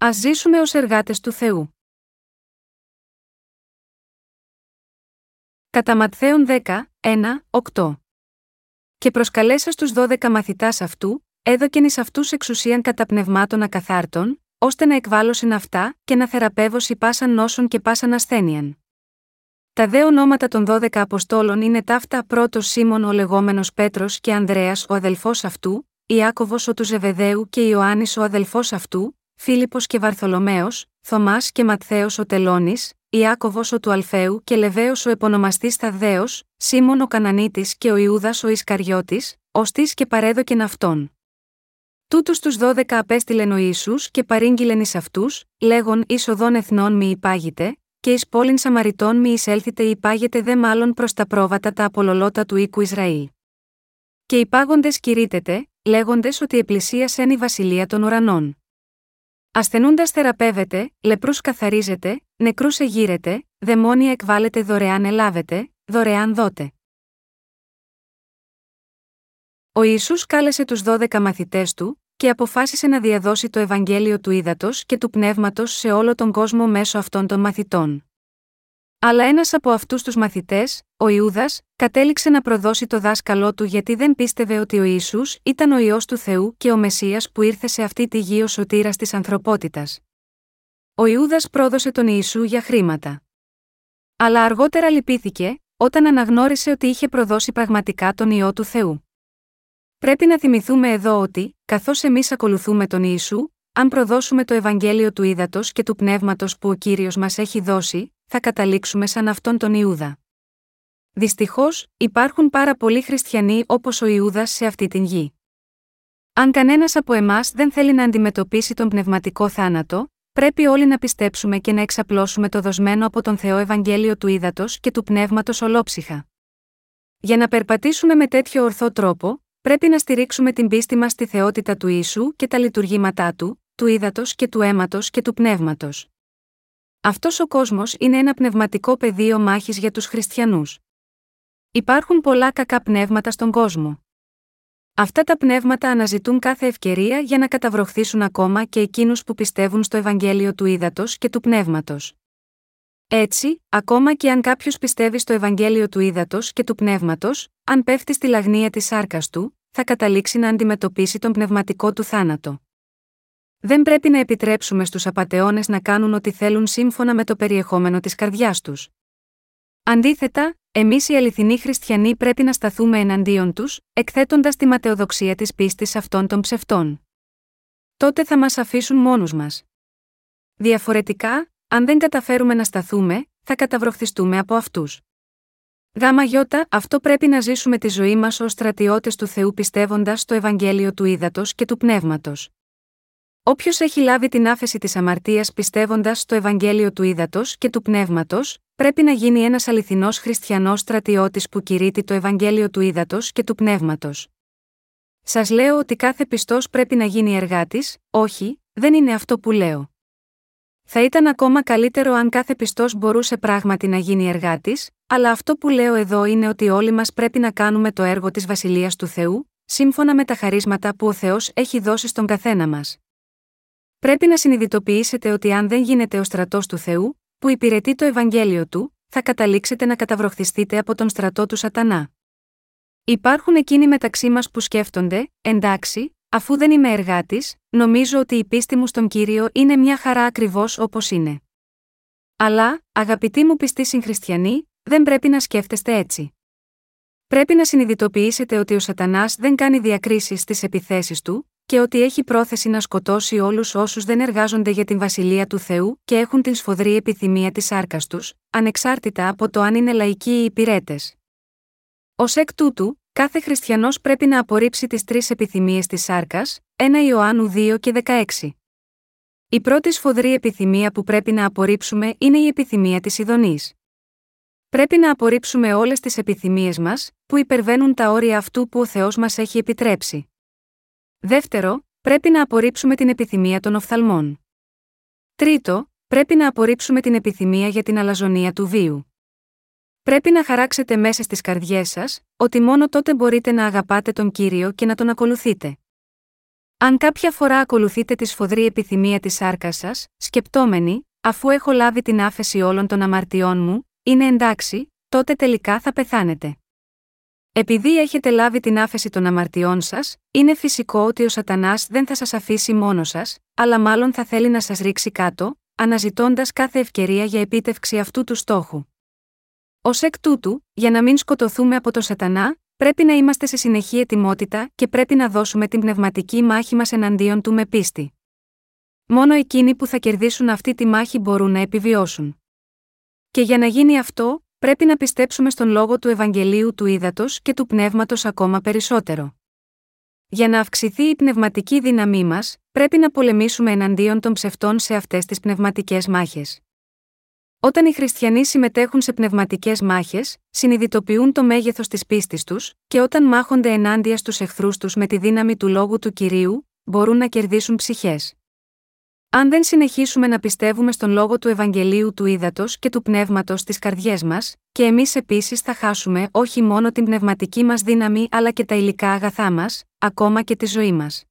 Ας ζήσουμε ως εργάτες του Θεού. Κατά Ματθαίον 10, 1, 8. Και προσκαλέσα στους 12 μαθητάς αυτού, έδωκεν εις αυτούς εξουσίαν κατά πνευμάτων ακαθάρτων, ώστε να εκβάλωσιν αυτά και να θεραπεύωσι πάσαν νόσων και πάσαν ασθένειαν. Τα δε ονόματα των 12 Αποστόλων είναι ταύτα πρώτος Σίμων ο λεγόμενος Πέτρος και Ανδρέας ο αδελφός αυτού, Ιάκωβος ο του Ζεβεδαίου και Ιωάννης ο αδελφός αυτού, Φίλιππος και Βαρθολομαίος, Θωμάς και Ματθαίος ο Τελώνης, Ιάκωβος ο του Αλφαίου και Λεβαίος ο επωνομαστής Θαδδαίο, Σίμων ο Κανανίτης και ο Ιούδας ο Ισκαριώτης, ωστή και παρέδοκεν αυτόν. Τούτους τους δώδεκα απέστειλεν ο Ιησούς και παρήγγειλεν εις αυτούς, λέγον οδόν εθνών μη υπάγειτε, και εις πόλην Σαμαριτών μη εισέλθετε ή υπάγεται δε μάλλον προς τα πρόβατα τα απολολότα του οίκου Ισραήλ. Και υπάγοντες κηρύτεται, λέγοντες ότι επλησίασεν η βασιλεία των ουρανών. Ασθενούντας θεραπεύεται, λεπρούς καθαρίζεται, νεκρούς εγείρεται, δαιμόνια εκβάλλεται δωρεάν ελάβετε, δωρεάν δότε. Ο Ιησούς κάλεσε τους δώδεκα μαθητές του και αποφάσισε να διαδώσει το Ευαγγέλιο του Ήδατος και του Πνεύματος σε όλο τον κόσμο μέσω αυτών των μαθητών. Αλλά ένας από αυτούς τους μαθητές, ο Ιούδας, κατέληξε να προδώσει το δάσκαλό του γιατί δεν πίστευε ότι ο Ισού ήταν ο ιό του Θεού και ο Μεσία που ήρθε σε αυτή τη γη ως σωτήρας της ανθρωπότητας. Ο Ιούδας πρόδωσε τον Ιησού για χρήματα. Αλλά αργότερα λυπήθηκε, όταν αναγνώρισε ότι είχε προδώσει πραγματικά τον ιό του Θεού. Πρέπει να θυμηθούμε εδώ ότι, καθώς εμείς ακολουθούμε τον Ιησού, αν προδώσουμε το Ευαγγέλιο του Ήδατος και του Πνεύματος που ο κύριος μας έχει δώσει, θα καταλήξουμε σαν αυτόν τον Ιούδα. Δυστυχώς, υπάρχουν πάρα πολλοί χριστιανοί όπως ο Ιούδας σε αυτή την γη. Αν κανένας από εμάς δεν θέλει να αντιμετωπίσει τον πνευματικό θάνατο, πρέπει όλοι να πιστέψουμε και να εξαπλώσουμε το δοσμένο από τον Θεό Ευαγγέλιο του Ήδατος και του Πνεύματος ολόψυχα. Για να περπατήσουμε με τέτοιο ορθό τρόπο, πρέπει να στηρίξουμε την πίστη μας στη θεότητα του ίσου και τα λειτουργήματά του, του ύδατος και του αίματος και του πνεύματος. Αυτός ο κόσμος είναι ένα πνευματικό πεδίο μάχης για τους χριστιανούς. Υπάρχουν πολλά κακά πνεύματα στον κόσμο. Αυτά τα πνεύματα αναζητούν κάθε ευκαιρία για να καταβροχθήσουν ακόμα και εκείνους που πιστεύουν στο Ευαγγέλιο του ύδατος και του πνεύματος. Έτσι, ακόμα και αν κάποιος πιστεύει στο Ευαγγέλιο του ύδατος και του πνεύματος, αν πέφτει στη λαγνία της σάρκας του, θα καταλήξει να αντιμετωπίσει τον πνευματικό του θάνατο. Δεν πρέπει να επιτρέψουμε στους απαταιώνες να κάνουν ό,τι θέλουν σύμφωνα με το περιεχόμενο της καρδιάς τους. Αντίθετα, εμείς οι αληθινοί χριστιανοί πρέπει να σταθούμε εναντίον τους, εκθέτοντας τη ματαιοδοξία της πίστης αυτών των ψευτών. Τότε θα μας αφήσουν μόνους μας. Διαφορετικά, αν δεν καταφέρουμε να σταθούμε, θα καταβροχθιστούμε από αυτούς. Γάμα γιώτα, αυτό πρέπει να ζήσουμε τη ζωή μας ως στρατιώτες του Θεού πιστεύοντας στο Ευαγγέλιο του Ήδατος και του Πνεύματος. Όποιος έχει λάβει την άφεση της αμαρτίας πιστεύοντας στο Ευαγγέλιο του Ήδατος και του Πνεύματος, πρέπει να γίνει ένας αληθινός χριστιανός στρατιώτης που κηρύττει το Ευαγγέλιο του Ήδατος και του Πνεύματος. Σας λέω ότι κάθε πιστός πρέπει να γίνει εργάτης, όχι, δεν είναι αυτό που λέω. Θα ήταν ακόμα καλύτερο αν κάθε πιστός μπορούσε πράγματι να γίνει εργάτης, αλλά αυτό που λέω εδώ είναι ότι όλοι μας πρέπει να κάνουμε το έργο της Βασιλείας του Θεού, σύμφωνα με τα χαρίσματα που ο Θεός έχει δώσει στον καθένα μας. Πρέπει να συνειδητοποιήσετε ότι αν δεν γίνετε ο στρατός του Θεού, που υπηρετεί το Ευαγγέλιο του, θα καταλήξετε να καταβροχθιστείτε από τον στρατό του Σατανά. Υπάρχουν εκείνοι μεταξύ μας που σκέφτονται, εντάξει, αφού δεν είμαι εργάτης, νομίζω ότι η πίστη μου στον κύριο είναι μια χαρά ακριβώς όπως είναι. Αλλά, αγαπητοί μου πιστοί συγχριστιανοί, δεν πρέπει να σκέφτεστε έτσι. Πρέπει να συνειδητοποιήσετε ότι ο Σατανάς δεν κάνει διακρίσεις στις επιθέσεις του, και ότι έχει πρόθεση να σκοτώσει όλους όσους δεν εργάζονται για την βασιλεία του Θεού και έχουν την σφοδρή επιθυμία της άρκας τους, ανεξάρτητα από το αν είναι λαϊκοί ή υπηρέτες. Ω εκ τούτου, κάθε χριστιανός πρέπει να απορρίψει τις τρεις επιθυμίες της σάρκα, 1 Ιωάννου 2 και 16. Η πρώτη σφοδρή επιθυμία που πρέπει να απορρίψουμε είναι η επιθυμία της ειδονή. Πρέπει να απορρίψουμε όλες τις επιθυμίες μας, που υπερβαίνουν τα όρια αυτού που ο Θεός μας έχει επιτρέψει. Δεύτερο, πρέπει να απορρίψουμε την επιθυμία των οφθαλμών. Τρίτο, πρέπει να απορρίψουμε την επιθυμία για την αλαζονία του βίου. Πρέπει να χαράξετε μέσα στις καρδιές σας, ότι μόνο τότε μπορείτε να αγαπάτε τον κύριο και να τον ακολουθείτε. Αν κάποια φορά ακολουθείτε τη σφοδρή επιθυμία της σάρκας σας, σκεπτόμενοι, αφού έχω λάβει την άφεση όλων των αμαρτιών μου, είναι εντάξει, τότε τελικά θα πεθάνετε. Επειδή έχετε λάβει την άφεση των αμαρτιών σας, είναι φυσικό ότι ο Σατανάς δεν θα σας αφήσει μόνος σας, αλλά μάλλον θα θέλει να σας ρίξει κάτω, αναζητώντας κάθε ευκαιρία για επίτευξη αυτού του στόχου. Ω εκ τούτου, για να μην σκοτωθούμε από το Σατανά, πρέπει να είμαστε σε συνεχή ετοιμότητα και πρέπει να δώσουμε την πνευματική μάχη μας εναντίον του με πίστη. Μόνο εκείνοι που θα κερδίσουν αυτή τη μάχη μπορούν να επιβιώσουν. Και για να γίνει αυτό, πρέπει να πιστέψουμε στον λόγο του Ευαγγελίου του Ήδατος και του Πνεύματος ακόμα περισσότερο. Για να αυξηθεί η πνευματική δύναμή μας, πρέπει να πολεμήσουμε εναντίον των ψευτών σε αυτές τις πνευματικές μάχες. Όταν οι χριστιανοί συμμετέχουν σε πνευματικές μάχες, συνειδητοποιούν το μέγεθος της πίστης τους, και όταν μάχονται ενάντια στους εχθρούς τους με τη δύναμη του λόγου του κυρίου, μπορούν να κερδίσουν ψυχές. Αν δεν συνεχίσουμε να πιστεύουμε στον λόγο του Ευαγγελίου του Ήδατος και του Πνεύματος στι καρδιές μας, και εμείς επίσης θα χάσουμε όχι μόνο την πνευματική μας δύναμη αλλά και τα υλικά αγαθά μας, ακόμα και τη ζωή μας.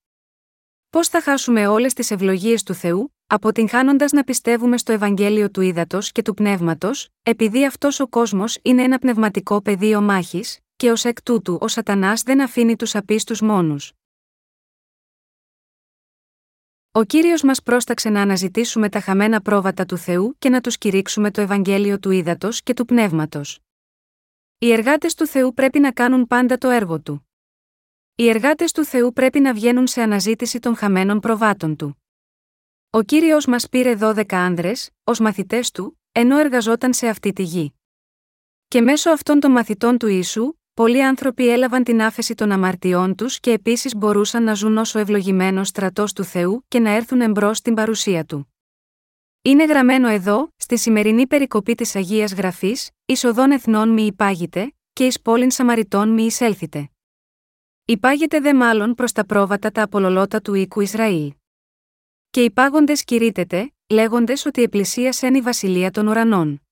Πώς θα χάσουμε όλες τις ευλογίες του Θεού, αποτυγχάνοντας να πιστεύουμε στο Ευαγγέλιο του Ήδατος και του Πνεύματος, επειδή αυτός ο κόσμος είναι ένα πνευματικό πεδίο μάχης, και ως εκ τούτου ο Σατανάς δεν αφήνει τους απίστους μόνους. Ο κύριος μας πρόσταξε να αναζητήσουμε τα χαμένα πρόβατα του Θεού και να τους κηρύξουμε το Ευαγγέλιο του Ήδατος και του Πνεύματος. Οι εργάτες του Θεού πρέπει να κάνουν πάντα το έργο του. Οι εργάτες του Θεού πρέπει να βγαίνουν σε αναζήτηση των χαμένων προβάτων του. Ο κύριος μας πήρε 12 άνδρες, ως μαθητές του, ενώ εργαζόταν σε αυτή τη γη. Και μέσω αυτών των μαθητών του Ιησού, πολλοί άνθρωποι έλαβαν την άφεση των αμαρτιών τους και επίσης μπορούσαν να ζουν όσο ευλογημένο στρατός του Θεού και να έρθουν εμπρός στην παρουσία του. Είναι γραμμένο εδώ, στη σημερινή περικοπή της Αγίας Γραφής, Ισοδών εθνών μη υπάγειτε, και εις πόλην Σαμαριτών μη εισέλθετε. Υπάγεται δε μάλλον προς τα πρόβατα τα απολολότα του οίκου Ισραήλ. Και υπάγοντε κηρύτεται, λέγοντες ότι επλησίασεν η βασιλεία των ουρανών.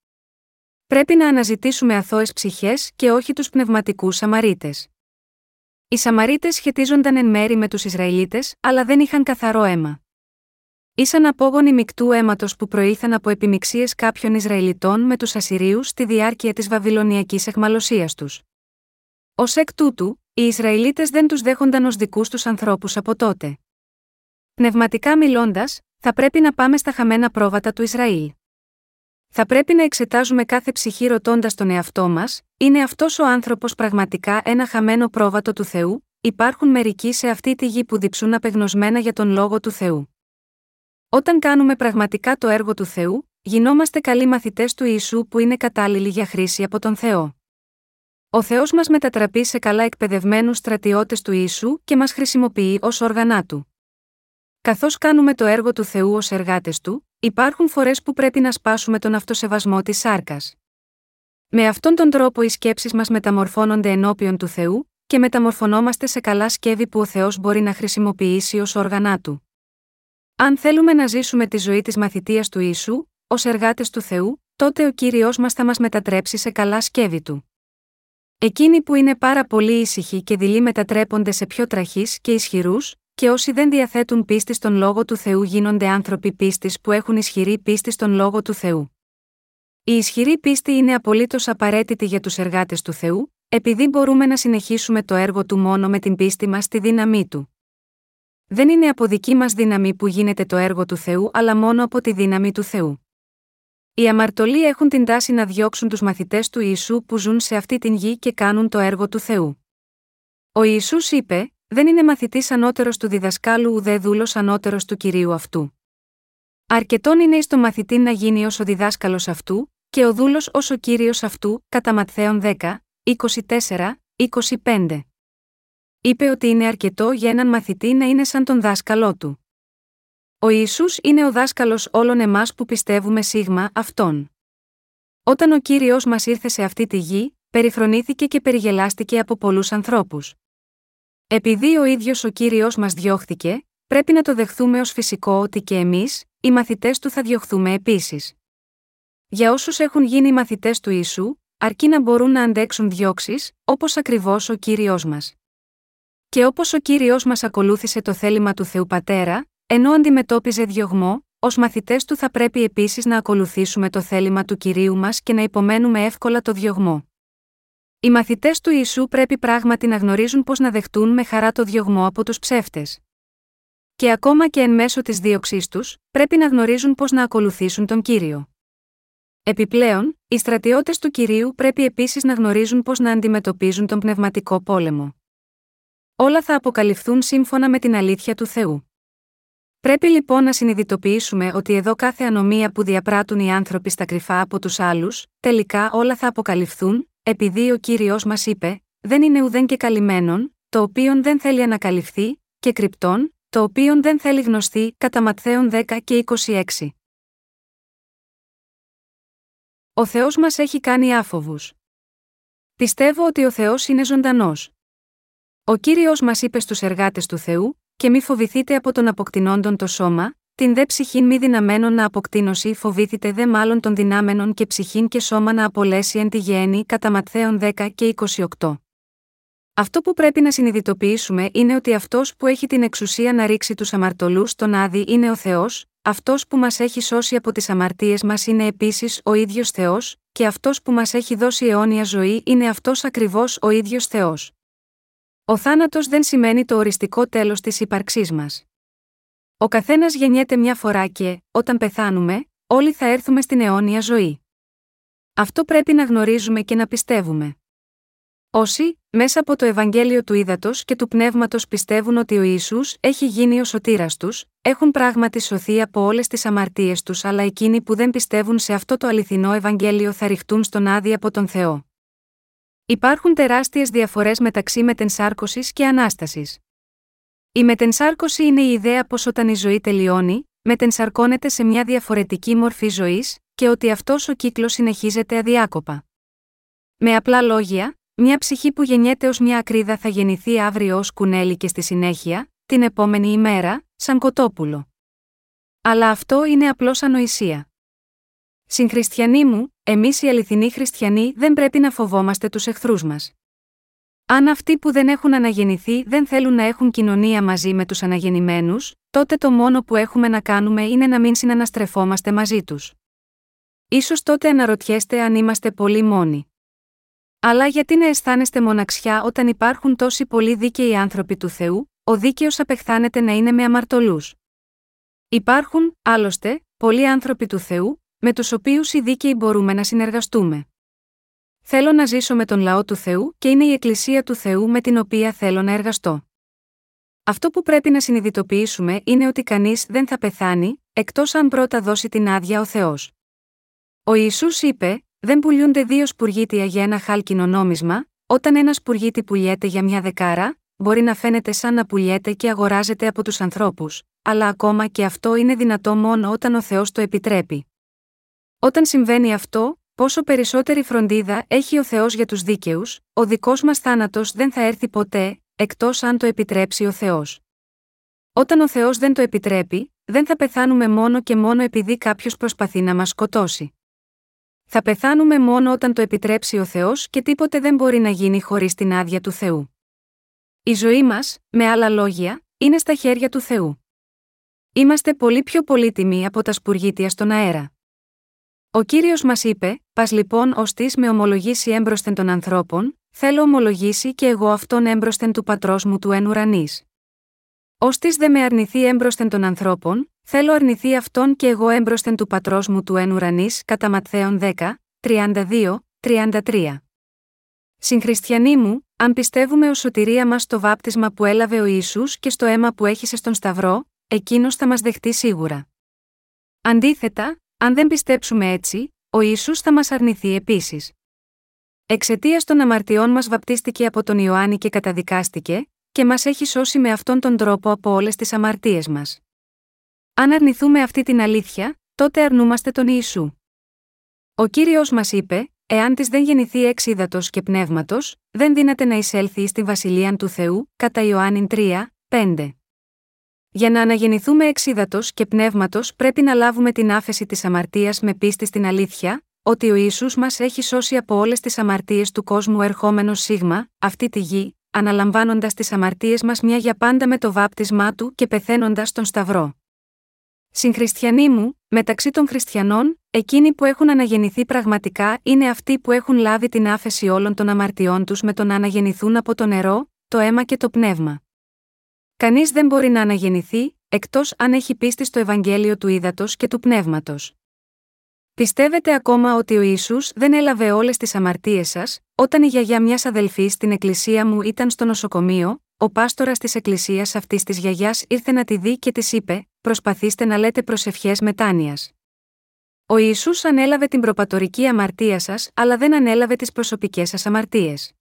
Πρέπει να αναζητήσουμε αθώες ψυχές και όχι τους πνευματικούς Σαμαρίτες. Οι Σαμαρίτες σχετίζονταν εν μέρη με τους Ισραηλίτες, αλλά δεν είχαν καθαρό αίμα. Ήσαν απόγονοι μεικτού αίματος που προήθαν από επιμηξίε κάποιων Ισραηλιτών με τους Ασσυρίους στη διάρκεια της Βαβυλωνιακής εχμαλωσίας τους. Ω εκ τούτου, οι Ισραηλίτες δεν τους δέχονταν ως δικούς τους ανθρώπους από τότε. Πνευματικά μιλώντας, θα πρέπει να πάμε στα χαμένα πρόβατα του Ισραήλ. Θα πρέπει να εξετάζουμε κάθε ψυχή ρωτώντας τον εαυτό μας, είναι αυτός ο άνθρωπος πραγματικά ένα χαμένο πρόβατο του Θεού, υπάρχουν μερικοί σε αυτή τη γη που διψούν απεγνωσμένα για τον λόγο του Θεού. Όταν κάνουμε πραγματικά το έργο του Θεού, γινόμαστε καλοί μαθητές του Ιησού που είναι κατάλληλοι για χρήση από τον Θεό. Ο Θεός μας μετατραπεί σε καλά εκπαιδευμένους στρατιώτες του Ιησού και μας χρησιμοποιεί ως όργανά του. Καθώς κάνουμε το έργο του Θεού ως εργάτες του, υπάρχουν φορές που πρέπει να σπάσουμε τον αυτοσεβασμό της σάρκας. Με αυτόν τον τρόπο οι σκέψεις μας μεταμορφώνονται ενώπιον του Θεού, και μεταμορφωνόμαστε σε καλά σκεύη που ο Θεός μπορεί να χρησιμοποιήσει ως όργανά του. Αν θέλουμε να ζήσουμε τη ζωή της μαθητείας του ίσου, ως εργάτες του Θεού, τότε ο κύριος μας θα μας μετατρέψει σε καλά σκεύη του. Εκείνοι που είναι πάρα πολύ ήσυχοι και δειλοί μετατρέπονται σε πιο τραχείς και ισχυρούς, και όσοι δεν διαθέτουν πίστη στον λόγο του Θεού γίνονται άνθρωποι πίστης που έχουν ισχυρή πίστη στον λόγο του Θεού. Η ισχυρή πίστη είναι απολύτως απαραίτητη για τους εργάτες του Θεού, επειδή μπορούμε να συνεχίσουμε το έργο του μόνο με την πίστη μας στη δύναμή του. Δεν είναι από δική μας δύναμη που γίνεται το έργο του Θεού, αλλά μόνο από τη δύναμη του Θεού. Οι αμαρτωλοί έχουν την τάση να διώξουν τους μαθητές του Ιησού που ζουν σε αυτή την γη και κάνουν το έργο του Θεού. Ο Ιησούς είπε: δεν είναι μαθητής ανώτερος του διδασκάλου ουδέ δούλος ανώτερος του κυρίου αυτού. Αρκετόν είναι εις το μαθητή να γίνει ως ο διδάσκαλος αυτού, και ο δούλος ως ο κύριος αυτού, κατά Ματθαίων 10, 24, 25. Είπε ότι είναι αρκετό για έναν μαθητή να είναι σαν τον δάσκαλό του. Ο Ιησούς είναι ο δάσκαλος όλων εμάς που πιστεύουμε σίγμα αυτόν. Όταν ο Κύριος μας ήρθε σε αυτή τη γη, περιφρονήθηκε και περιγελάστηκε από πολλούς ανθρώπους. Επειδή ο ίδιος ο κύριος μας διώχθηκε, πρέπει να το δεχθούμε ως φυσικό ότι και εμείς, οι μαθητές του θα διωχθούμε επίσης. Για όσους έχουν γίνει μαθητές του ίσου, αρκεί να μπορούν να αντέξουν διώξεις, όπως ακριβώς ο κύριος μας. Και όπως ο κύριος μας ακολούθησε το θέλημα του Θεού Πατέρα, ενώ αντιμετώπιζε διωγμό, ως μαθητές του θα πρέπει επίσης να ακολουθήσουμε το θέλημα του κυρίου μας και να υπομένουμε εύκολα το διωγμό. Οι μαθητές του Ιησού πρέπει πράγματι να γνωρίζουν πώς να δεχτούν με χαρά το διωγμό από τους ψεύτες. Και ακόμα και εν μέσω της δίωξής τους, πρέπει να γνωρίζουν πώς να ακολουθήσουν τον κύριο. Επιπλέον, οι στρατιώτες του κυρίου πρέπει επίσης να γνωρίζουν πώς να αντιμετωπίζουν τον πνευματικό πόλεμο. Όλα θα αποκαλυφθούν σύμφωνα με την αλήθεια του Θεού. Πρέπει λοιπόν να συνειδητοποιήσουμε ότι εδώ κάθε ανομία που διαπράττουν οι άνθρωποι στα κρυφά από τους άλλους, τελικά όλα θα αποκαλυφθούν, επειδή ο κύριος μας είπε: Δεν είναι ουδέν και καλυμμένον, το οποίο δεν θέλει ανακαλυφθεί, και κρυπτόν, το οποίο δεν θέλει γνωστεί, κατά Ματθαίων 10 και 26. Ο Θεός μας έχει κάνει άφοβους. Πιστεύω ότι ο Θεός είναι ζωντανός. Ο κύριος μας είπε στους εργάτες του Θεού, και μη φοβηθείτε από τον αποκτηνόντων το σώμα, την δε ψυχήν μη δυναμένων να αποκτήνωση φοβήθητε δε μάλλον των δυνάμενων και ψυχήν και σώμα να απολέσει εν τη γέννη κατά Ματθαίων 10 και 28. Αυτό που πρέπει να συνειδητοποιήσουμε είναι ότι αυτός που έχει την εξουσία να ρίξει τους αμαρτωλούς στον άδει είναι ο Θεός, αυτός που μας έχει σώσει από τις αμαρτίες μας είναι επίσης ο ίδιος Θεός, και αυτός που μας έχει δώσει αιώνια ζωή είναι αυτός ακριβώς ο ίδιος Θεός. Ο θάνατος δεν σημαίνει το οριστικό τέλος της ύπαρξής μας. Ο καθένας γεννιέται μια φορά και, όταν πεθάνουμε, όλοι θα έρθουμε στην αιώνια ζωή. Αυτό πρέπει να γνωρίζουμε και να πιστεύουμε. Όσοι, μέσα από το Ευαγγέλιο του Ήδατος και του Πνεύματος πιστεύουν ότι ο Ισού έχει γίνει ο σωτήρας τους, έχουν πράγματι σωθεί από όλες τις αμαρτίες τους, αλλά εκείνοι που δεν πιστεύουν σε αυτό το αληθινό Ευαγγέλιο θα ρηχτούν στον άδει από τον Θεό. Υπάρχουν τεράστιες διαφορές μεταξύ μετενσάρκωσης και ανάστασης. Η μετενσάρκωση είναι η ιδέα πως όταν η ζωή τελειώνει, μετενσαρκώνεται σε μια διαφορετική μορφή ζωής, και ότι αυτός ο κύκλος συνεχίζεται αδιάκοπα. Με απλά λόγια, μια ψυχή που γεννιέται ως μια ακρίδα θα γεννηθεί αύριο ως κουνέλι και στη συνέχεια, την επόμενη ημέρα, σαν κοτόπουλο. Αλλά αυτό είναι απλώς ανοησία. Συγχριστιανοί μου, εμείς οι αληθινοί χριστιανοί δεν πρέπει να φοβόμαστε τους εχθρούς μας. Αν αυτοί που δεν έχουν αναγεννηθεί δεν θέλουν να έχουν κοινωνία μαζί με τους αναγεννημένους, τότε το μόνο που έχουμε να κάνουμε είναι να μην συναναστρεφόμαστε μαζί τους. Ίσως τότε αναρωτιέστε αν είμαστε πολύ μόνοι. Αλλά γιατί να αισθάνεστε μοναξιά όταν υπάρχουν τόσοι πολλοί δίκαιοι άνθρωποι του Θεού, ο δίκαιος απεχθάνεται να είναι με αμαρτωλούς. Υπάρχουν, άλλωστε, πολλοί άνθρωποι του Θεού, με τους οποίους οι δίκαιοι μπορούμε να συνεργαστούμε. Θέλω να ζήσω με τον λαό του Θεού και είναι η Εκκλησία του Θεού με την οποία θέλω να εργαστώ. Αυτό που πρέπει να συνειδητοποιήσουμε είναι ότι κανείς δεν θα πεθάνει, εκτός αν πρώτα δώσει την άδεια ο Θεός. Ο Ισού είπε: Δεν πουλιούνται δύο σπουργίτια για ένα χάλκινο νόμισμα, όταν ένας σπουργίτι πουλιέται για μια δεκάρα, μπορεί να φαίνεται σαν να πουλιέται και αγοράζεται από τους ανθρώπους, αλλά ακόμα και αυτό είναι δυνατό μόνο όταν ο Θεός το επιτρέπει. Όταν συμβαίνει αυτό, πόσο περισσότερη φροντίδα έχει ο Θεός για τους δίκαιους, ο δικός μας θάνατος δεν θα έρθει ποτέ, εκτός αν το επιτρέψει ο Θεός. Όταν ο Θεός δεν το επιτρέπει, δεν θα πεθάνουμε μόνο και μόνο επειδή κάποιος προσπαθεί να μας σκοτώσει. Θα πεθάνουμε μόνο όταν το επιτρέψει ο Θεός και τίποτε δεν μπορεί να γίνει χωρίς την άδεια του Θεού. Η ζωή μας, με άλλα λόγια, είναι στα χέρια του Θεού. Είμαστε πολύ πιο πολύτιμοι από τα σπουργίτια στον αέρα. Ο κύριος μας είπε: Πας λοιπόν ως της με ομολογήσει έμπροσθεν των ανθρώπων, θέλω ομολογήσει και εγώ αυτόν έμπροσθεν του πατρός μου του εν ουρανής. Ω της δε με αρνηθεί έμπροσθεν των ανθρώπων, θέλω αρνηθεί αυτόν και εγώ έμπροσθεν του πατρός μου του εν ουρανής κατά Ματθαίων 10, 32, 33. Συγχριστιανοί μου, αν πιστεύουμε ως σωτηρία μας στο βάπτισμα που έλαβε ο Ιησούς και στο αίμα που έχησε στον Σταυρό, εκείνος θα μας δεχτεί σίγουρα. Αντίθετα, αν δεν πιστέψουμε έτσι, ο Ιησούς θα μας αρνηθεί επίσης. Εξαιτίας των αμαρτιών μας βαπτίστηκε από τον Ιωάννη και καταδικάστηκε, και μας έχει σώσει με αυτόν τον τρόπο από όλες τις αμαρτίες μας. Αν αρνηθούμε αυτή την αλήθεια, τότε αρνούμαστε τον Ιησού. Ο κύριος μας είπε: Εάν της δεν γεννηθεί εξ και πνεύματος, δεν δύναται να εισέλθει στην βασιλεία του Θεού, κατά Ιωάννη 3, 5. Για να αναγεννηθούμε εξίδατο και πνεύματος πρέπει να λάβουμε την άφεση της αμαρτίας με πίστη στην αλήθεια, ότι ο Ιησούς μας έχει σώσει από όλες τις αμαρτίες του κόσμου ερχόμενο σίγμα, αυτή τη γη, αναλαμβάνοντας τις αμαρτίες μας μια για πάντα με το βάπτισμά του και πεθαίνοντας στον Σταυρό. Συγχριστιανοί μου, μεταξύ των χριστιανών, εκείνοι που έχουν αναγεννηθεί πραγματικά είναι αυτοί που έχουν λάβει την άφεση όλων των αμαρτιών τους με το να αναγεννηθούν από το νερό, το αίμα και το πνεύμα. Κανείς δεν μπορεί να αναγεννηθεί, εκτός αν έχει πίστη στο Ευαγγέλιο του Ήδατος και του Πνεύματος. Πιστεύετε ακόμα ότι ο Ισού δεν έλαβε όλες τις αμαρτίες σας, όταν η γιαγιά μιας αδελφής στην εκκλησία μου ήταν στο νοσοκομείο, ο πάστορας της εκκλησίας αυτής της γιαγιάς ήρθε να τη δει και της είπε: Προσπαθήστε να λέτε προσευχές μετάνοιας. Ο Ισού ανέλαβε την προπατορική αμαρτία σας, αλλά δεν ανέλαβε τις προσωπικές σας αμαρτίες.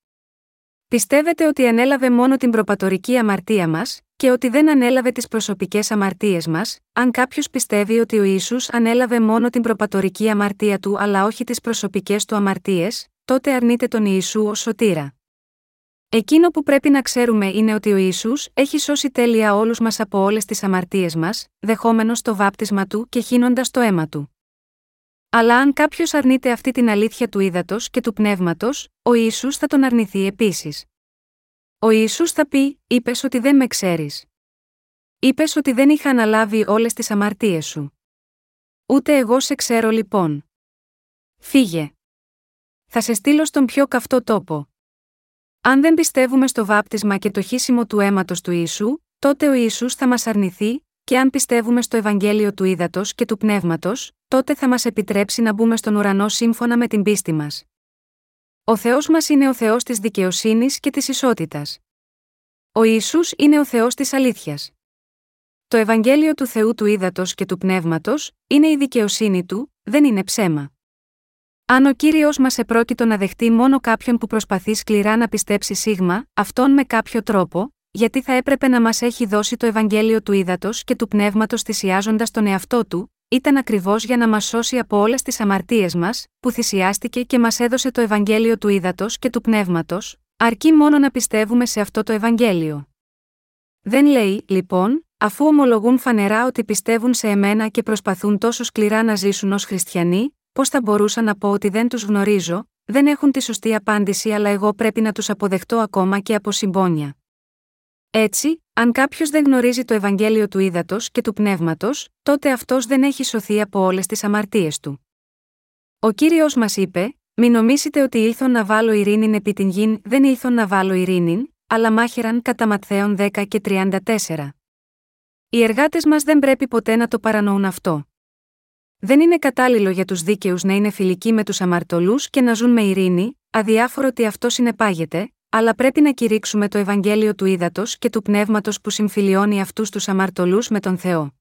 Πιστεύετε ότι ανέλαβε μόνο την προπατορική αμαρτία μας, και ότι δεν ανέλαβε τις προσωπικές αμαρτίες μας, αν κάποιος πιστεύει ότι ο ίσου ανέλαβε μόνο την προπατορική αμαρτία του αλλά όχι τις προσωπικές του αμαρτίες, τότε αρνείται τον Ιησού ως σωτήρα. Εκείνο που πρέπει να ξέρουμε είναι ότι ο Ισού έχει σώσει τέλεια όλους μας από όλες τις αμαρτίες μας, δεχόμενος το βάπτισμα του και χύνοντας το αίμα του. Αλλά αν κάποιος αρνείται αυτή την αλήθεια του ύδατος και του πνεύματος, ο Ισού θα τον αρνηθεί επίσης. Ο Ιησούς θα πει: Είπες ότι δεν με ξέρεις. Είπες ότι δεν είχα αναλάβει όλες τις αμαρτίες σου. Ούτε εγώ σε ξέρω λοιπόν. Φύγε. Θα σε στείλω στον πιο καυτό τόπο. Αν δεν πιστεύουμε στο βάπτισμα και το χύσιμο του αίματος του Ιησού, τότε ο Ιησούς θα μας αρνηθεί, και αν πιστεύουμε στο Ευαγγέλιο του Ήδατος και του Πνεύματος, τότε θα μας επιτρέψει να μπούμε στον ουρανό σύμφωνα με την πίστη μας. Ο Θεός μας είναι ο Θεός της δικαιοσύνης και της ισότητας. Ο Ισού είναι ο Θεός της αλήθειας. Το Ευαγγέλιο του Θεού του Ήδατος και του Πνεύματος είναι η δικαιοσύνη του, δεν είναι ψέμα. Αν ο κύριος μας επρόκειτο να δεχτεί μόνο κάποιον που προσπαθεί σκληρά να πιστέψει σίγμα, αυτόν με κάποιο τρόπο, γιατί θα έπρεπε να μας έχει δώσει το Ευαγγέλιο του Ήδατος και του Πνεύματος θυσιάζοντας τον εαυτό του, ήταν ακριβώς για να μας σώσει από όλες τις αμαρτίες μας, που θυσιάστηκε και μας έδωσε το Ευαγγέλιο του Ήδατος και του Πνεύματος, αρκεί μόνο να πιστεύουμε σε αυτό το Ευαγγέλιο. Δεν λέει, λοιπόν, αφού ομολογούν φανερά ότι πιστεύουν σε εμένα και προσπαθούν τόσο σκληρά να ζήσουν ως χριστιανοί, πώς θα μπορούσα να πω ότι δεν τους γνωρίζω, δεν έχουν τη σωστή απάντηση αλλά εγώ πρέπει να τους αποδεχτώ ακόμα και από συμπόνια. Έτσι, αν κάποιος δεν γνωρίζει το Ευαγγέλιο του ύδατο και του πνεύματος, τότε αυτός δεν έχει σωθεί από όλες τις αμαρτίες του. Ο κύριος μας είπε: Μην νομίσετε ότι ήλθον να βάλω ειρήνην επί την γην, δεν ήλθον να βάλω ειρήνην, αλλά μάχεραν κατά Ματθαίων 10 και 34. Οι εργάτες μας δεν πρέπει ποτέ να το παρανοούν αυτό. Δεν είναι κατάλληλο για τους δίκαιους να είναι φιλικοί με τους αμαρτωλούς και να ζουν με ειρήνη, αδιάφορο ότι αυτό συνεπάγεται, αλλά πρέπει να κηρύξουμε το Ευαγγέλιο του ύδατο και του πνεύματος που συμφιλιώνει αυτούς τους αμαρτωλούς με τον Θεό.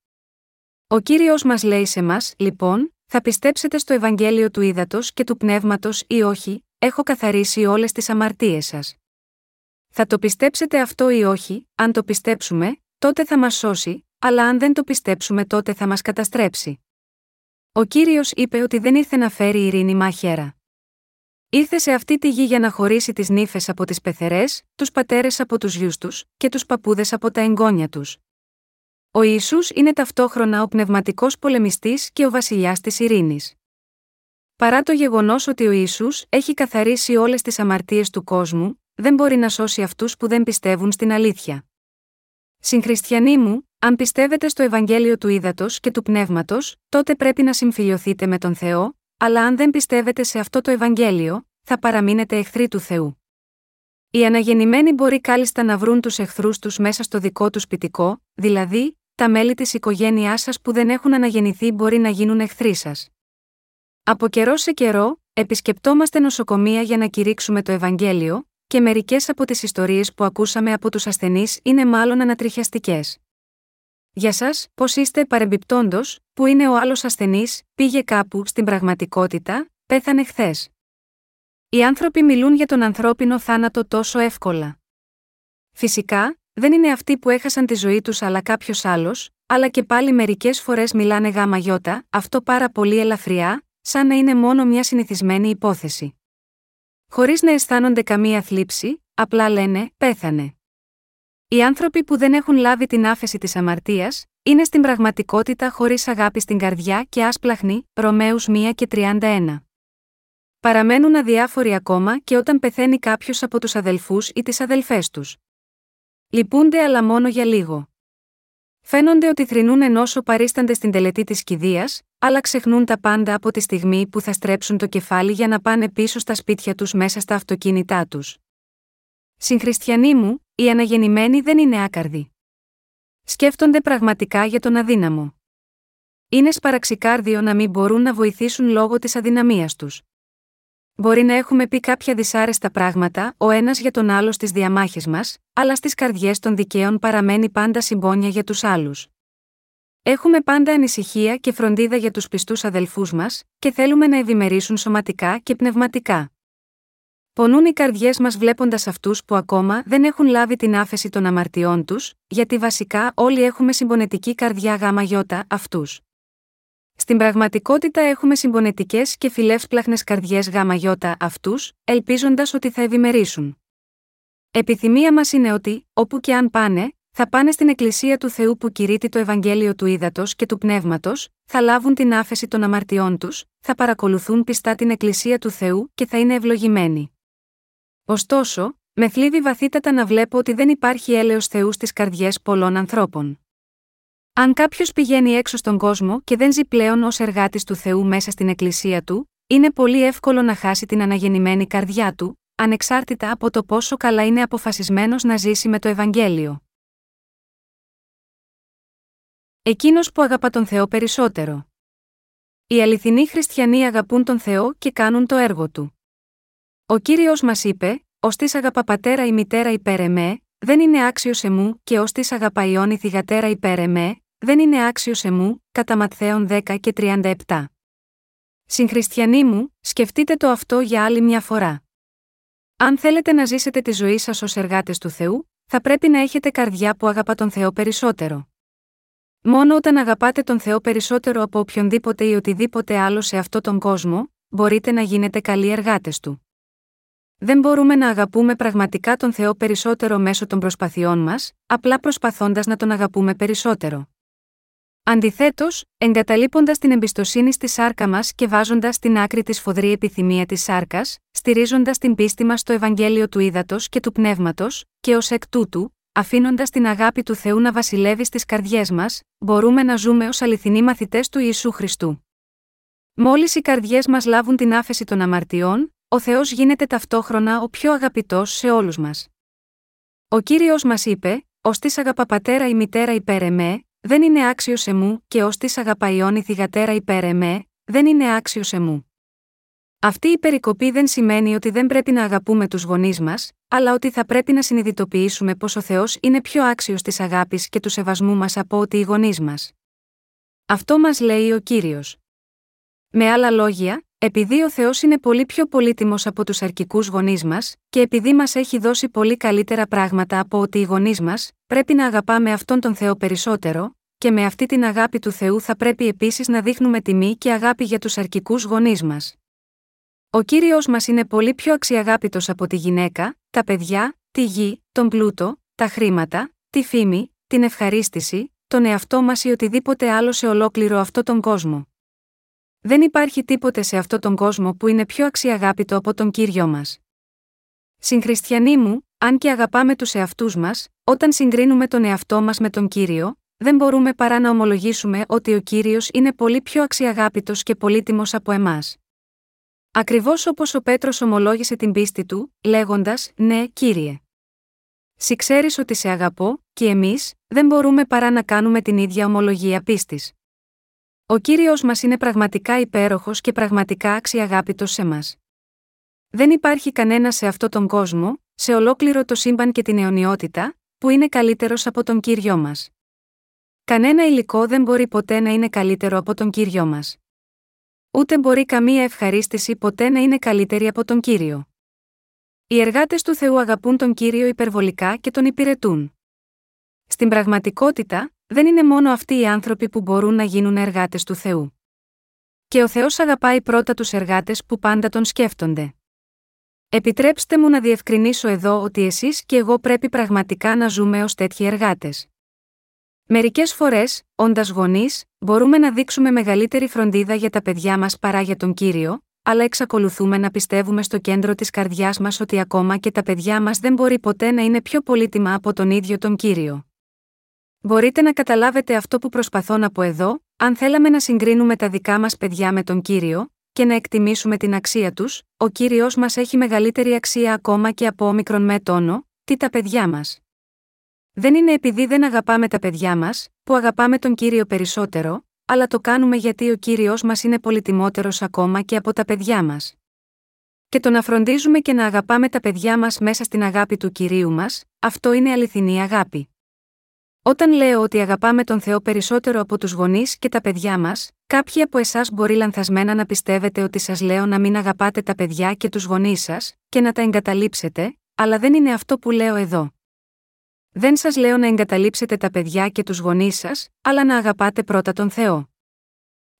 Ο κύριος μας λέει σε μας, λοιπόν, θα πιστέψετε στο Ευαγγέλιο του ύδατο και του πνεύματος ή όχι, έχω καθαρίσει όλες τις αμαρτίες σας. Θα το πιστέψετε αυτό ή όχι, αν το πιστέψουμε, τότε θα μας σώσει, αλλά αν δεν το πιστέψουμε τότε θα μας καταστρέψει. Ο κύριος είπε ότι δεν ήρθε να φέρει ειρήνη μαχαίρα. Ήρθε σε αυτή τη γη για να χωρίσει τις νύφες από τις πεθερές, τους πατέρες από τους γιους τους, και τους παππούδες από τα εγγόνια τους. Ο Ισού είναι ταυτόχρονα ο πνευματικός πολεμιστής και ο βασιλιάς της ειρήνης. Παρά το γεγονός ότι ο Ισού έχει καθαρίσει όλες τις αμαρτίες του κόσμου, δεν μπορεί να σώσει αυτούς που δεν πιστεύουν στην αλήθεια. Συγχριστιανοί μου, αν πιστεύετε στο Ευαγγέλιο του Ήδατος και του Πνεύματος, τότε πρέπει να συμφιλειωθείτε με τον Θεό, αλλά αν δεν πιστεύετε σε αυτό το Ευαγγέλιο, θα παραμείνετε εχθροί του Θεού. Οι αναγεννημένοι μπορεί κάλλιστα να βρουν τους εχθρούς τους μέσα στο δικό τους σπιτικό, δηλαδή, τα μέλη της οικογένειάς σας που δεν έχουν αναγεννηθεί μπορεί να γίνουν εχθροί σας. Από καιρό σε καιρό, επισκεπτόμαστε νοσοκομεία για να κηρύξουμε το Ευαγγέλιο, και μερικές από τις ιστορίες που ακούσαμε από τους ασθενείς είναι μάλλον ανατριχιαστικές. Για σας, πώς είστε παρεμπιπτόντως, που είναι ο άλλος ασθενής, πήγε κάπου στην πραγματικότητα, πέθανε χθες. Οι άνθρωποι μιλούν για τον ανθρώπινο θάνατο τόσο εύκολα. Φυσικά, δεν είναι αυτοί που έχασαν τη ζωή τους αλλά κάποιος άλλος, αλλά και πάλι μερικές φορές μιλάνε γάμα γιώτα, αυτό πάρα πολύ ελαφριά, σαν να είναι μόνο μια συνηθισμένη υπόθεση. Χωρίς να αισθάνονται καμία θλίψη, απλά λένε, πέθανε. Οι άνθρωποι που δεν έχουν λάβει την άφεση της αμαρτίας, είναι στην πραγματικότητα χωρίς αγάπη στην καρδιά και άσπλαχνοι, Ρωμαίους 1 και 31. Παραμένουν αδιάφοροι ακόμα και όταν πεθαίνει κάποιος από τους αδελφούς ή τις αδελφές τους. Λυπούνται αλλά μόνο για λίγο. Φαίνονται ότι θρυνούν ενώσο παρίστανται στην τελετή της κηδείας, αλλά ξεχνούν τα πάντα από τη στιγμή που θα στρέψουν το κεφάλι για να πάνε πίσω στα σπίτια τους μέσα στα αυτοκίνητά τους. Συγχριστιανοί μου, οι αναγεννημένοι δεν είναι άκαρδοι. Σκέφτονται πραγματικά για τον αδύναμο. Είναι σπαραξικάρδιο να μην μπορούν να βοηθήσουν λόγω της αδυναμίας τους. Μπορεί να έχουμε πει κάποια δυσάρεστα πράγματα ο ένας για τον άλλος στις διαμάχες μας, αλλά στις καρδιές των δικαίων παραμένει πάντα συμπόνια για τους άλλους. Έχουμε πάντα ανησυχία και φροντίδα για τους πιστούς αδελφούς μας, και θέλουμε να ευημερήσουν σωματικά και πνευματικά. Πονούν οι καρδιές μας βλέποντας αυτούς που ακόμα δεν έχουν λάβει την άφεση των αμαρτιών τους, γιατί βασικά όλοι έχουμε συμπονετική καρδιά γάμα γιώτα αυτούς. Στην πραγματικότητα έχουμε συμπονετικές και φιλεύσπλαχνες καρδιές γάμα γιώτα αυτούς, ελπίζοντας ότι θα ευημερήσουν. Επιθυμία μας είναι ότι, όπου και αν πάνε, θα πάνε στην Εκκλησία του Θεού που κηρύττει το Ευαγγέλιο του Ήδατος και του Πνεύματος, θα λάβουν την άφεση των αμαρτιών τους, θα παρακολουθούν πιστά την Εκκλησία του Θεού και θα είναι ευλογημένοι. Ωστόσο, με θλίβει βαθύτατα να βλέπω ότι δεν υπάρχει έλεος Θεούς στις καρδιές πολλών ανθρώπων. Αν κάποιος πηγαίνει έξω στον κόσμο και δεν ζει πλέον ως εργάτης του Θεού μέσα στην Εκκλησία του, είναι πολύ εύκολο να χάσει την αναγεννημένη καρδιά του, ανεξάρτητα από το πόσο καλά είναι αποφασισμένος να ζήσει με το Ευαγγέλιο. Εκείνος που αγαπά τον Θεό περισσότερο. Οι αληθινοί χριστιανοί αγαπούν τον Θεό και κάνουν το έργο του. Ο κύριος μας είπε: Ω της αγαπά πατέρα η μητέρα υπέρ εμέ, δεν είναι άξιος εμού, και ως της αγαπά η θυγατέρα υπέρ εμέ, δεν είναι άξιος εμού, κατά Ματθαίων 10 και 37. Συγχριστιανοί μου, σκεφτείτε το αυτό για άλλη μια φορά. Αν θέλετε να ζήσετε τη ζωή σας ως εργάτες του Θεού, θα πρέπει να έχετε καρδιά που αγαπά τον Θεό περισσότερο. Μόνο όταν αγαπάτε τον Θεό περισσότερο από οποιονδήποτε ή οτιδήποτε άλλο σε αυτόν τον κόσμο, μπορείτε να γίνετε καλοί εργάτες του. Δεν μπορούμε να αγαπούμε πραγματικά τον Θεό περισσότερο μέσω των προσπαθειών μας, απλά προσπαθώντας να τον αγαπούμε περισσότερο. Αντιθέτως, εγκαταλείποντας την εμπιστοσύνη στη σάρκα μας και βάζοντας στην άκρη της σφοδρή επιθυμία της σάρκας, στηρίζοντας την πίστη μας στο Ευαγγέλιο του Ήδατος και του Πνεύματος, και ως εκ τούτου, αφήνοντας την αγάπη του Θεού να βασιλεύει στις καρδιές μας, μπορούμε να ζούμε ως αληθινοί μαθητές του Ιησού Χριστού. Μόλις οι καρδιές μας λάβουν την άφεση των αμαρτιών, ο Θεός γίνεται ταυτόχρονα ο πιο αγαπητός σε όλους μας. Ο κύριος μας είπε: Ω της αγαπά πατέρα η μητέρα υπέρ εμέ, δεν είναι άξιος εμού, και ως της αγαπά η θυγατέρα υπέρ εμέ, δεν είναι άξιος εμού. Αυτή η περικοπή δεν σημαίνει ότι δεν πρέπει να αγαπούμε τους γονείς μας, αλλά ότι θα πρέπει να συνειδητοποιήσουμε πως ο Θεός είναι πιο άξιος της αγάπης και του σεβασμού μας από ότι οι γονείς μας. Αυτό μας λέει ο κύριος. Με άλλα λόγια, επειδή ο Θεός είναι πολύ πιο πολύτιμος από τους αρκικούς γονείς μας, και επειδή μας έχει δώσει πολύ καλύτερα πράγματα από ότι οι γονείς μας, πρέπει να αγαπάμε αυτόν τον Θεό περισσότερο, και με αυτή την αγάπη του Θεού θα πρέπει επίσης να δείχνουμε τιμή και αγάπη για τους αρκικούς γονείς μας. Ο κύριος μας είναι πολύ πιο αξιαγάπητος από τη γυναίκα, τα παιδιά, τη γη, τον πλούτο, τα χρήματα, τη φήμη, την ευχαρίστηση, τον εαυτό μας ή οτιδήποτε άλλο σε ολόκληρο αυτό τον κόσμο. Δεν υπάρχει τίποτε σε αυτόν τον κόσμο που είναι πιο αξιαγάπητο από τον κύριο μας. Συγχριστιανοί μου, αν και αγαπάμε τους εαυτούς μας, όταν συγκρίνουμε τον εαυτό μας με τον κύριο, δεν μπορούμε παρά να ομολογήσουμε ότι ο κύριος είναι πολύ πιο αξιαγάπητος και πολύτιμος από εμάς. Ακριβώς όπως ο Πέτρος ομολόγησε την πίστη του, λέγοντας: Ναι, κύριε. Συ ξέρεις ότι σε αγαπώ, και εμείς, δεν μπορούμε παρά να κάνουμε την ίδια ομολογία πίστης. Ο κύριος μας είναι πραγματικά υπέροχος και πραγματικά αξιαγάπητος σε μας. Δεν υπάρχει κανένα σε αυτόν τον κόσμο, σε ολόκληρο το σύμπαν και την αιωνιότητα, που είναι καλύτερος από τον κύριο μας. Κανένα υλικό δεν μπορεί ποτέ να είναι καλύτερο από τον κύριο μας. Ούτε μπορεί καμία ευχαρίστηση ποτέ να είναι καλύτερη από τον κύριο. Οι εργάτες του Θεού αγαπούν τον κύριο υπερβολικά και τον υπηρετούν. Στην πραγματικότητα, δεν είναι μόνο αυτοί οι άνθρωποι που μπορούν να γίνουν εργάτες του Θεού. Και ο Θεός αγαπάει πρώτα τους εργάτες που πάντα τον σκέφτονται. Επιτρέψτε μου να διευκρινίσω εδώ ότι εσείς και εγώ πρέπει πραγματικά να ζούμε ως τέτοιοι εργάτες. Μερικές φορές, όντας γονείς, μπορούμε να δείξουμε μεγαλύτερη φροντίδα για τα παιδιά μας παρά για τον κύριο, αλλά εξακολουθούμε να πιστεύουμε στο κέντρο της καρδιάς μας ότι ακόμα και τα παιδιά μας δεν μπορεί ποτέ να είναι πιο πολύτιμα από τον ίδιο τον κύριο. Μπορείτε να καταλάβετε αυτό που προσπαθώ να πω εδώ, αν θέλαμε να συγκρίνουμε τα δικά μας παιδιά με τον κύριο, και να εκτιμήσουμε την αξία τους, ο κύριος μας έχει μεγαλύτερη αξία ακόμα και από όμικρον με τόνο, τι τα παιδιά μας. Δεν είναι επειδή δεν αγαπάμε τα παιδιά μας, που αγαπάμε τον κύριο περισσότερο, αλλά το κάνουμε γιατί ο κύριος μας είναι πολυτιμότερος ακόμα και από τα παιδιά μας. Και το να φροντίζουμε και να αγαπάμε τα παιδιά μας μέσα στην αγάπη του κυρίου μας, αυτό είναι αληθινή αγάπη. Όταν λέω ότι αγαπάμε τον Θεό περισσότερο από τους γονείς και τα παιδιά μας, κάποιοι από εσάς μπορεί λανθασμένα να πιστεύετε ότι σας λέω να μην αγαπάτε τα παιδιά και τους γονείς σας, και να τα εγκαταλείψετε, αλλά δεν είναι αυτό που λέω εδώ. Δεν σας λέω να εγκαταλείψετε τα παιδιά και τους γονείς σας, αλλά να αγαπάτε πρώτα τον Θεό.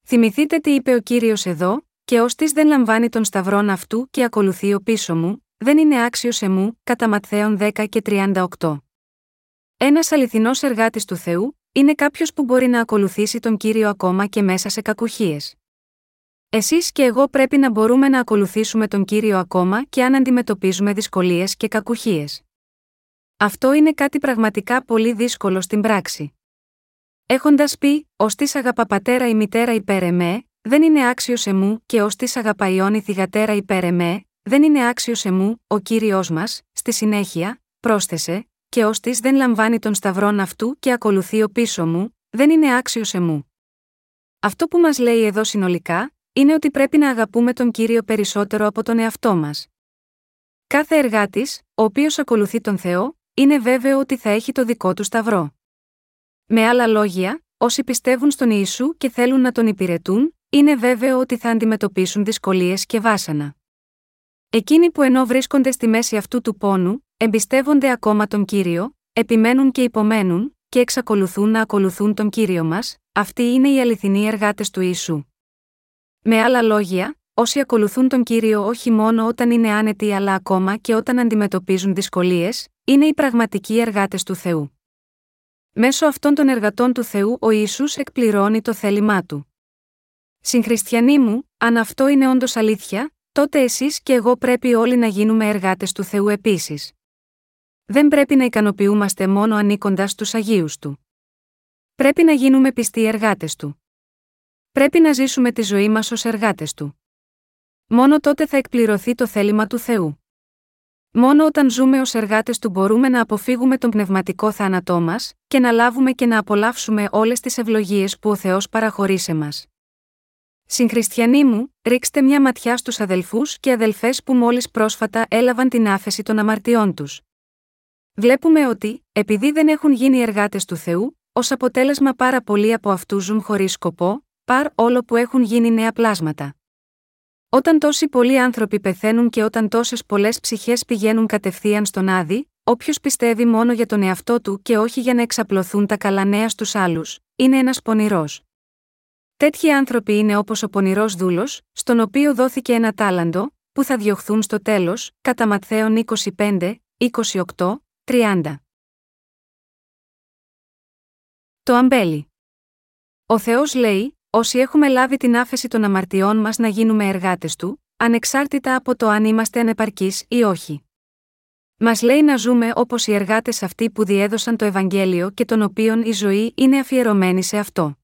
Θυμηθείτε τι είπε ο κύριος εδώ, και ως της δεν λαμβάνει τον σταυρόν αυτού και ακολουθεί ο πίσω μου, δεν είναι άξιος εμού, κατά Ματθαίων 10 και 38. Ένας αληθινός εργάτης του Θεού, είναι κάποιος που μπορεί να ακολουθήσει τον κύριο ακόμα και μέσα σε κακουχίες. Εσείς και εγώ πρέπει να μπορούμε να ακολουθήσουμε τον κύριο ακόμα και αν αντιμετωπίζουμε δυσκολίες και κακουχίες. Αυτό είναι κάτι πραγματικά πολύ δύσκολο στην πράξη. Έχοντας πει, ως της αγαπά πατέρα η μητέρα υπέρ εμέ, δεν είναι άξιος εμού, και ως της αγαπά ιόνι θυγατέρα υπέρ εμέ, δεν είναι άξιος εμού, ο κύριος μας, στη συνέχεια, πρόσθεσε, και ως της δεν λαμβάνει τον σταυρόν αυτού και ακολουθεί ο πίσω μου, δεν είναι άξιος εμού. Αυτό που μας λέει εδώ συνολικά, είναι ότι πρέπει να αγαπούμε τον κύριο περισσότερο από τον εαυτό μας. Κάθε εργάτης, ο οποίος ακολουθεί τον Θεό, είναι βέβαιο ότι θα έχει το δικό του σταυρό. Με άλλα λόγια, όσοι πιστεύουν στον Ιησού και θέλουν να τον υπηρετούν, είναι βέβαιο ότι θα αντιμετωπίσουν δυσκολίες και βάσανα. Εκείνοι που ενώ βρίσκονται στη μέση αυτού του πόνου, εμπιστεύονται ακόμα τον κύριο, επιμένουν και υπομένουν, και εξακολουθούν να ακολουθούν τον κύριο μας, αυτοί είναι οι αληθινοί εργάτες του Ιησού. Με άλλα λόγια, όσοι ακολουθούν τον κύριο όχι μόνο όταν είναι άνετοι αλλά ακόμα και όταν αντιμετωπίζουν δυσκολίες, είναι οι πραγματικοί εργάτες του Θεού. Μέσω αυτών των εργατών του Θεού ο Ιησούς εκπληρώνει το θέλημά του. Συγχριστιανοί μου, αν αυτό είναι όντως αλήθεια, τότε εσείς και εγώ πρέπει όλοι να γίνουμε εργάτες του Θεού επίσης. Δεν πρέπει να ικανοποιούμαστε μόνο ανήκοντας στους Αγίους του. Πρέπει να γίνουμε πιστοί εργάτες του. Πρέπει να ζήσουμε τη ζωή μας ως εργάτες του. Μόνο τότε θα εκπληρωθεί το θέλημα του Θεού. Μόνο όταν ζούμε ως εργάτες του μπορούμε να αποφύγουμε τον πνευματικό θάνατό μας και να λάβουμε και να απολαύσουμε όλες τις ευλογίες που ο Θεός παραχωρεί σε μας. Συγχριστιανοί μου, ρίξτε μια ματιά στους αδελφούς και αδελφές που μόλις πρόσφατα έλαβαν την άφεση των αμαρτιών τους. Βλέπουμε ότι, επειδή δεν έχουν γίνει εργάτες του Θεού, ως αποτέλεσμα πάρα πολλοί από αυτούς ζουν χωρίς σκοπό, παρ όλο που έχουν γίνει νέα πλάσματα. Όταν τόσοι πολλοί άνθρωποι πεθαίνουν και όταν τόσες πολλές ψυχές πηγαίνουν κατευθείαν στον Άδη, όποιος πιστεύει μόνο για τον εαυτό του και όχι για να εξαπλωθούν τα καλά νέα στους άλλους, είναι ένας πονηρός. Τέτοιοι άνθρωποι είναι όπως ο πονηρός δούλος, στον οποίο δόθηκε ένα τάλαντο, που θα διωχθούν στο τέλος, κατά Ματθαίων 25, 28, 30. Το αμπέλι. Ο Θεός λέει, όσοι έχουμε λάβει την άφεση των αμαρτιών μας να γίνουμε εργάτες του, ανεξάρτητα από το αν είμαστε ανεπαρκείς ή όχι. Μας λέει να ζούμε όπως οι εργάτες αυτοί που διέδωσαν το Ευαγγέλιο και των οποίων η ζωή είναι αφιερωμένη σε αυτό.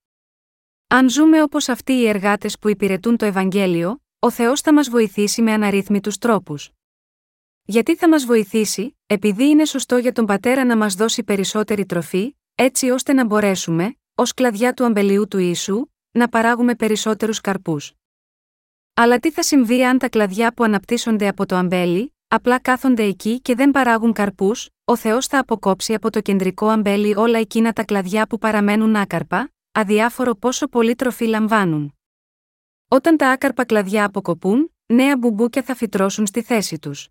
Αν ζούμε όπως αυτοί οι εργάτες που υπηρετούν το Ευαγγέλιο, ο Θεός θα μας βοηθήσει με αναρρύθμιτους τρόπους. Γιατί θα μας βοηθήσει, επειδή είναι σωστό για τον πατέρα να μας δώσει περισσότερη τροφή, έτσι ώστε να μπορέσουμε, ως κλαδιά του αμπελιού του Ιησού, να παράγουμε περισσότερους καρπούς. Αλλά τι θα συμβεί αν τα κλαδιά που αναπτύσσονται από το αμπέλι, απλά κάθονται εκεί και δεν παράγουν καρπούς, ο Θεός θα αποκόψει από το κεντρικό αμπέλι όλα εκείνα τα κλαδιά που παραμένουν άκαρπα, αδιάφορο πόσο πολύ τροφή λαμβάνουν. Όταν τα άκαρπα κλαδιά αποκοπούν, νέα μπουμπούκια θα φυτρώσουν στη θέση τους.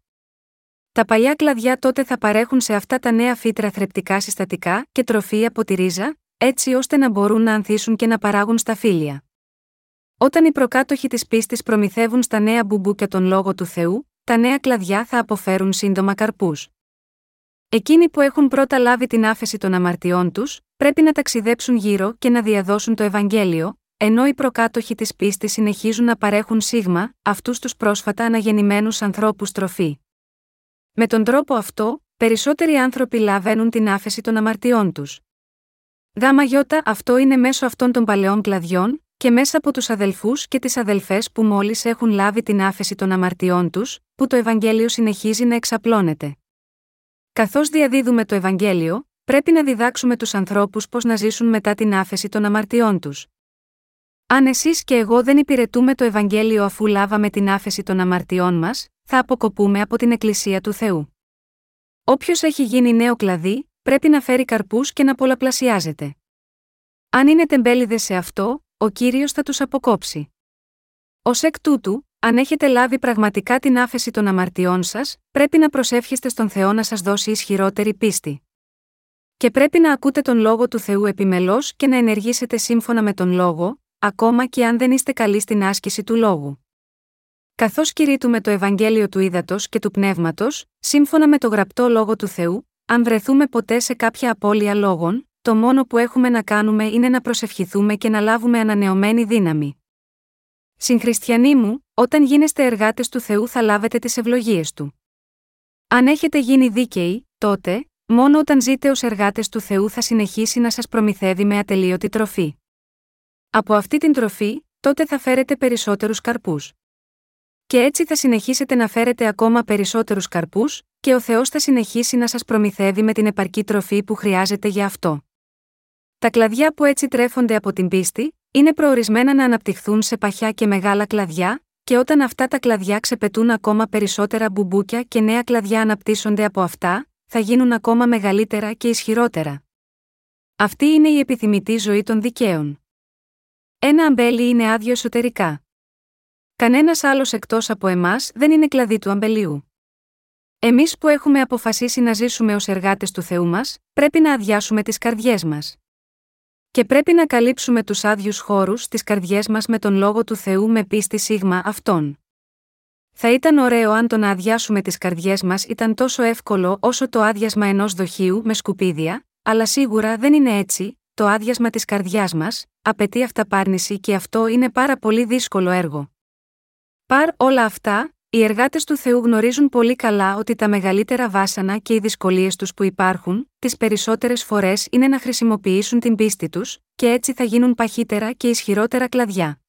Τα παλιά κλαδιά τότε θα παρέχουν σε αυτά τα νέα φύτρα θρεπτικά συστατικά και τροφή από τη ρίζα, έτσι ώστε να μπορούν να ανθίσουν και να παράγουν στα φύλλα. Όταν οι προκάτοχοι της πίστης προμηθεύουν στα νέα μπουμπούκια τον λόγο του Θεού, τα νέα κλαδιά θα αποφέρουν σύντομα καρπούς. Εκείνοι που έχουν πρώτα λάβει την άφεση των αμαρτιών τους, πρέπει να ταξιδέψουν γύρω και να διαδώσουν το Ευαγγέλιο, ενώ οι προκάτοχοι της πίστης συνεχίζουν να παρέχουν σίγμα, αυτούς τους πρόσφατα αναγεννημένους ανθρώπους τροφή. Με τον τρόπο αυτό, περισσότεροι άνθρωποι λαβαίνουν την άφεση των αμαρτιών τους. Γάμα γιώτα αυτό είναι μέσω αυτών των παλαιών κλαδιών, και μέσα από τους αδελφούς και τις αδελφές που μόλις έχουν λάβει την άφεση των αμαρτιών τους, που το Ευαγγέλιο συνεχίζει να εξαπλώνεται. Καθώς διαδίδουμε το Ευαγγέλιο, πρέπει να διδάξουμε τους ανθρώπους πώς να ζήσουν μετά την άφεση των αμαρτιών τους. Αν εσείς και εγώ δεν υπηρετούμε το Ευαγγέλιο αφού λάβαμε την άφεση των αμαρτιών μας, θα αποκοπούμε από την Εκκλησία του Θεού. Όποιος έχει γίνει νέο κλαδί, πρέπει να φέρει καρπούς και να πολλαπλασιάζεται. Αν είναι τεμπέληδες σε αυτό, ο κύριος θα τους αποκόψει. Ω εκ τούτου, αν έχετε λάβει πραγματικά την άφεση των αμαρτιών σας, πρέπει να προσεύχεστε στον Θεό να σας δώσει ισχυρότερη πίστη. Και πρέπει να ακούτε τον λόγο του Θεού επιμελώς και να ενεργήσετε σύμφωνα με τον λόγο, ακόμα και αν δεν είστε καλοί στην άσκηση του λόγου. Καθώς κηρύττουμε το Ευαγγέλιο του Ήδατος και του Πνεύματος, σύμφωνα με το γραπτό λόγο του Θεού, αν βρεθούμε ποτέ σε κάποια απώλεια λόγων, το μόνο που έχουμε να κάνουμε είναι να προσευχηθούμε και να λάβουμε ανανεωμένη δύναμη. Συγχριστιανοί μου, όταν γίνεστε εργάτες του Θεού θα λάβετε τις ευλογίες του. Αν έχετε γίνει δίκαιοι, τότε, μόνο όταν ζείτε ως εργάτες του Θεού θα συνεχίσει να σας προμηθεύει με ατελείωτη τροφή. Από αυτή την τροφή, τότε θα φέρετε περισσότερους καρπούς. Και έτσι θα συνεχίσετε να φέρετε ακόμα περισσότερους καρπούς, και ο Θεός θα συνεχίσει να σας προμηθεύει με την επαρκή τροφή που χρειάζεται για αυτό. Τα κλαδιά που έτσι τρέφονται από την πίστη, είναι προορισμένα να αναπτυχθούν σε παχιά και μεγάλα κλαδιά, και όταν αυτά τα κλαδιά ξεπετούν ακόμα περισσότερα μπουμπούκια και νέα κλαδιά αναπτύσσονται από αυτά, θα γίνουν ακόμα μεγαλύτερα και ισχυρότερα. Αυτή είναι η επιθυμητή ζωή των δικαίων. Ένα αμπέλι είναι άδειο εσωτερικά. Κανένας άλλος εκτός από εμάς δεν είναι κλαδί του αμπελιού. Εμείς που έχουμε αποφασίσει να ζήσουμε ως εργάτες του Θεού μας, πρέπει να αδειάσουμε τις καρδιές μας. Και πρέπει να καλύψουμε τους άδειους χώρους στις καρδιές μας με τον λόγο του Θεού με πίστη σίγμα αυτών. Θα ήταν ωραίο αν το να αδειάσουμε τις καρδιές μας ήταν τόσο εύκολο όσο το άδειασμα ενός δοχείου με σκουπίδια, αλλά σίγουρα δεν είναι έτσι, το άδειασμα της καρδιάς μας, απαιτεί αυταπάρνηση και αυτό είναι πάρα πολύ δύσκολο έργο. Παρ όλα αυτά, οι εργάτες του Θεού γνωρίζουν πολύ καλά ότι τα μεγαλύτερα βάσανα και οι δυσκολίες τους που υπάρχουν, τις περισσότερες φορές είναι να χρησιμοποιήσουν την πίστη τους, και έτσι θα γίνουν παχύτερα και ισχυρότερα κλαδιά.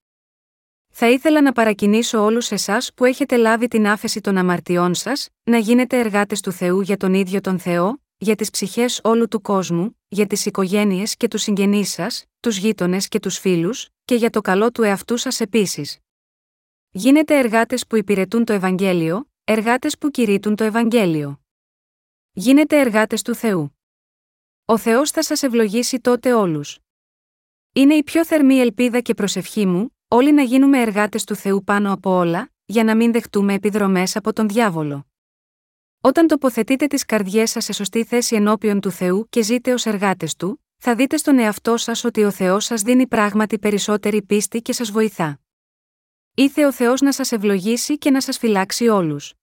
Θα ήθελα να παρακινήσω όλους εσάς που έχετε λάβει την άφεση των αμαρτιών σας, να γίνετε εργάτες του Θεού για τον ίδιο τον Θεό, για τις ψυχές όλου του κόσμου, για τις οικογένειες και τους συγγενείς σας, τους γείτονες και τους φίλους, και για το καλό του εαυτού σας επίσης. Γίνετε εργάτες που υπηρετούν το Ευαγγέλιο, εργάτες που κηρύττουν το Ευαγγέλιο. Γίνετε εργάτες του Θεού. Ο Θεός θα σας ευλογήσει τότε όλους. Είναι η πιο θερμή ελπίδα και προσευχή μου, όλοι να γίνουμε εργάτες του Θεού πάνω από όλα, για να μην δεχτούμε επιδρομές από τον διάβολο. Όταν τοποθετείτε τις καρδιές σας σε σωστή θέση ενώπιον του Θεού και ζείτε ως εργάτες του, θα δείτε στον εαυτό σας ότι ο Θεός σας δίνει πράγματι περισσότερη πίστη και σας βοηθά. Ήθε ο Θεός να σας ευλογήσει και να σας φυλάξει όλους.